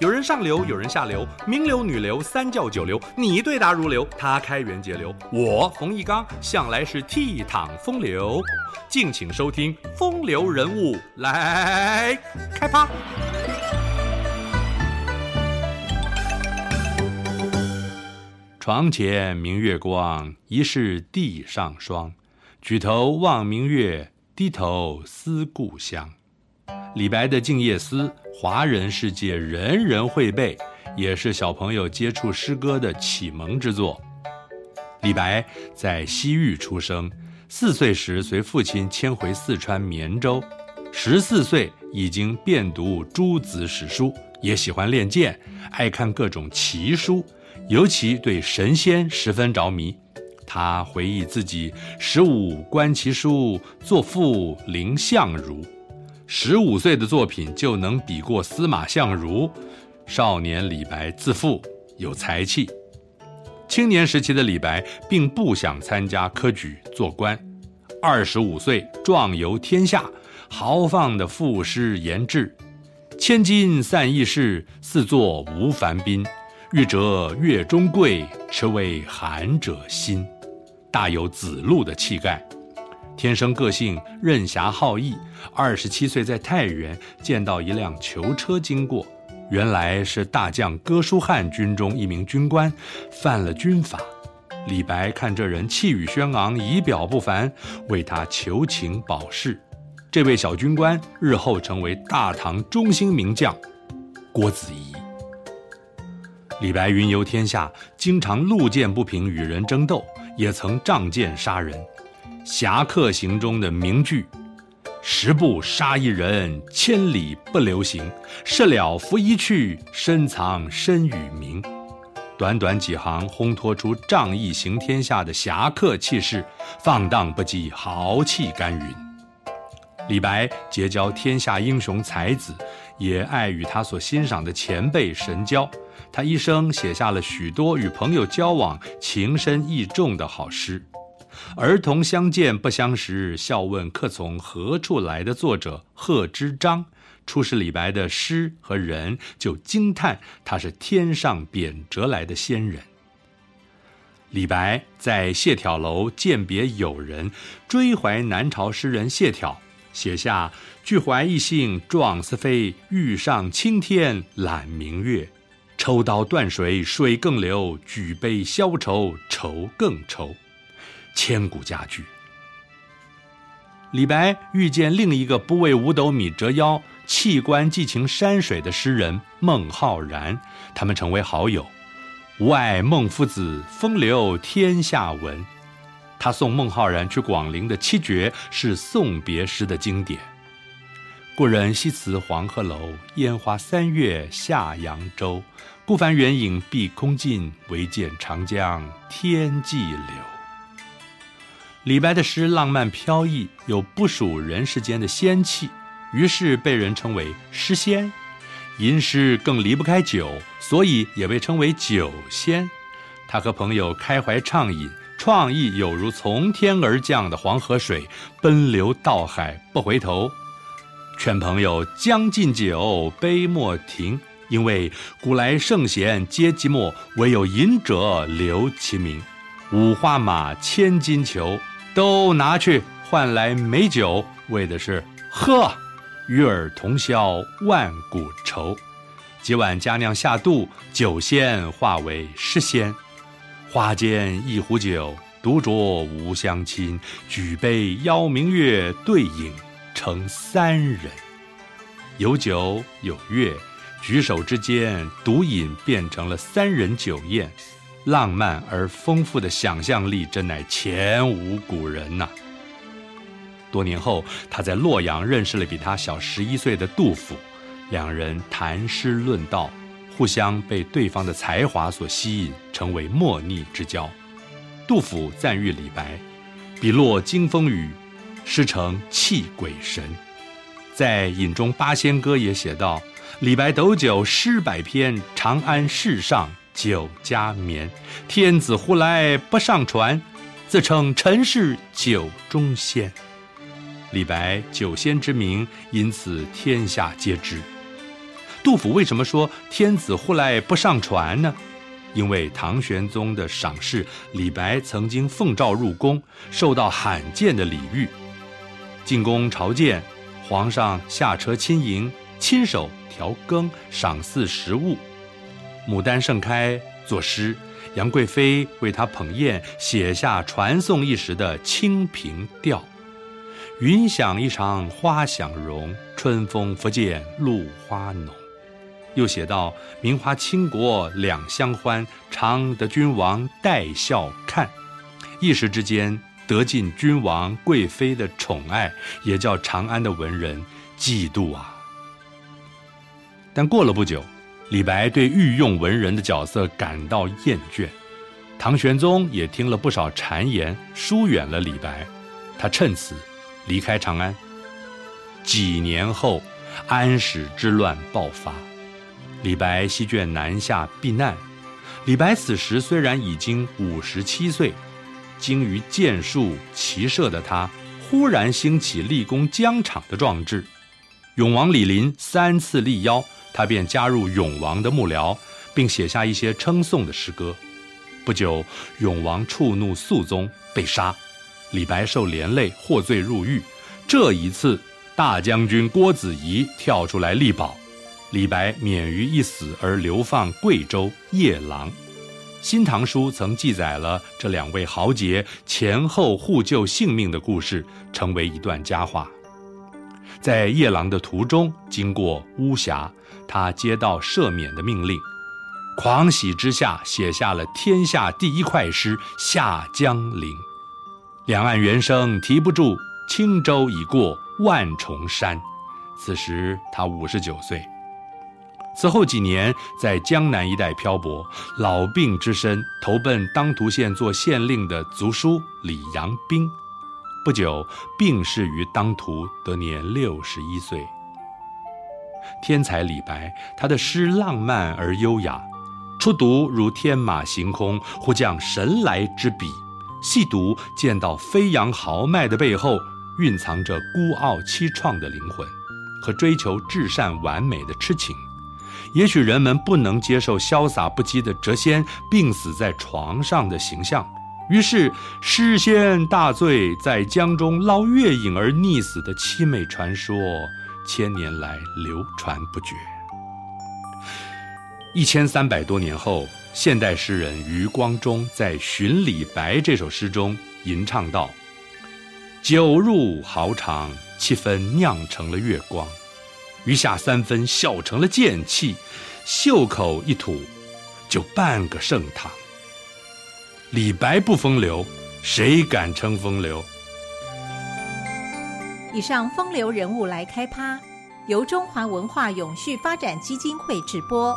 有人上流，有人下流，名流、女流、三教九流，你对答如流，他开源节流，我冯一刚向来是倜傥风流。敬请收听《风流人物》来开趴。床前明月光，疑是地上霜。举头望明月，低头思故乡。李白的《静夜思》，华人世界人人会背，也是小朋友接触诗歌的启蒙之作。李白在西域出生，四岁时随父亲迁回四川绵州，十四岁已经遍读诸子史书，也喜欢练剑，爱看各种奇书，尤其对神仙十分着迷。他回忆自己十五观奇书，作赋林相如。十五岁的作品就能比过司马相如，少年李白自负有才气。青年时期的李白并不想参加科举做官，二十五岁壮游天下，豪放的赋诗言志：“千金散易逝，似作无凡宾。欲折月中桂，持为寒者心。”大有子路的气概。天生个性任侠好义，二十七岁在太原见到一辆囚车经过，原来是大将哥舒翰军中一名军官犯了军法。李白看这人气宇轩昂，仪表不凡，为他求情保释。这位小军官日后成为大唐中兴名将郭子仪。李白云游天下，经常路见不平与人争斗，也曾仗剑杀人。《侠客行》中的名句“十步杀一人，千里不留行。事了拂衣去，深藏身与名。”短短几行，烘托出仗义行天下的侠客气势，放荡不羁，豪气干云。李白结交天下英雄才子，也爱与他所欣赏的前辈神交。他一生写下了许多与朋友交往情深意重的好诗。儿童相见不相识，笑问客从何处来的作者贺知章，初识李白的诗和人，就惊叹他是天上贬谪来的仙人。李白在谢眺楼饯别友人，追怀南朝诗人谢眺，写下“俱怀逸兴壮思飞，欲上青天揽明月。抽刀断水水更流，举杯消愁愁更愁。”千古佳句。李白遇见另一个不为五斗米折腰、弃官寄情山水的诗人孟浩然，他们成为好友。吾爱孟夫子，风流天下闻。他送孟浩然去广陵的七绝是送别诗的经典。故人西辞黄鹤楼，烟花三月下扬州。孤帆远影碧空尽，唯见长江天际流。李白的诗浪漫飘逸，有不属人世间的仙气，于是被人称为诗仙。吟诗更离不开酒，所以也被称为酒仙。他和朋友开怀畅饮，创意有如从天而降的黄河水，奔流到海不回头。劝朋友将进酒，杯莫停，因为古来圣贤皆寂寞，唯有饮者留其名。五花马，千金裘。都拿去换来美酒，为的是喝，与尔同销万古愁。几碗佳酿下肚，酒仙化为诗仙。花间一壶酒，独酌无相亲。举杯邀明月，对影成三人。有酒有月，举手之间，独饮变成了三人酒宴。浪漫而丰富的想象力，真乃前无古人呐、多年后，他在洛阳认识了比他小十一岁的杜甫，两人谈诗论道，互相被对方的才华所吸引，成为莫逆之交。杜甫赞誉李白：“笔落惊风雨，诗成泣鬼神。”在《饮中八仙歌》也写道：“李白斗酒诗百篇，长安市上。”酒家眠，天子呼来不上船，自称臣是酒中仙。李白酒仙之名，因此天下皆知。杜甫为什么说“天子呼来不上船”呢？因为唐玄宗的赏识，李白曾经奉诏入宫，受到罕见的礼遇。进宫朝见，皇上下车亲迎，亲手调羹，赏赐食物。牡丹盛开，作诗，杨贵妃为他捧砚，写下传颂一时的《清平调》。云想衣裳花想容，春风拂槛露花浓。又写到：“名花倾国两相欢，常得君王带笑看。”一时之间得尽君王贵妃的宠爱，也叫长安的文人嫉妒啊。但过了不久，李白对御用文人的角色感到厌倦，唐玄宗也听了不少谗言，疏远了李白。他趁此离开长安。几年后，安史之乱爆发。李白西卷南下避难。李白此时虽然已经五十七岁，精于剑术骑射的他，忽然兴起立功疆场的壮志。永王李璘三次力邀他，便加入永王的幕僚，并写下一些称颂的诗歌。不久，永王触怒肃宗，被杀。李白受连累，获罪入狱。这一次，大将军郭子仪跳出来力保。李白免于一死而流放贵州夜郎，《新唐书》曾记载了这两位豪杰前后互救性命的故事，成为一段佳话。在夜郎的途中，经过巫峡，他接到赦免的命令，狂喜之下写下了天下第一快诗《下江陵》。两岸猿声啼不住，轻舟已过万重山。此时他五十九岁。此后几年，在江南一带漂泊，老病之身，投奔当涂县做县令的族叔李阳冰。不久，病逝于当涂，得年六十一岁。天才李白，他的诗浪漫而优雅，初读如天马行空，忽降神来之笔；细读见到飞扬豪迈的背后，蕴藏着孤傲凄怆的灵魂和追求至善完美的痴情。也许人们不能接受潇洒不羁的谪仙病死在床上的形象，于是诗仙大醉在江中捞月影而溺死的凄美传说，千年来流传不绝。一千三百多年后，现代诗人余光中在《寻李白》这首诗中吟唱道：“酒入豪肠，七分酿成了月光。”余下三分笑成了剑气，袖口一吐，就半个盛唐。李白不风流，谁敢称风流？以上风流人物来开趴，由中华文化永续发展基金会直播。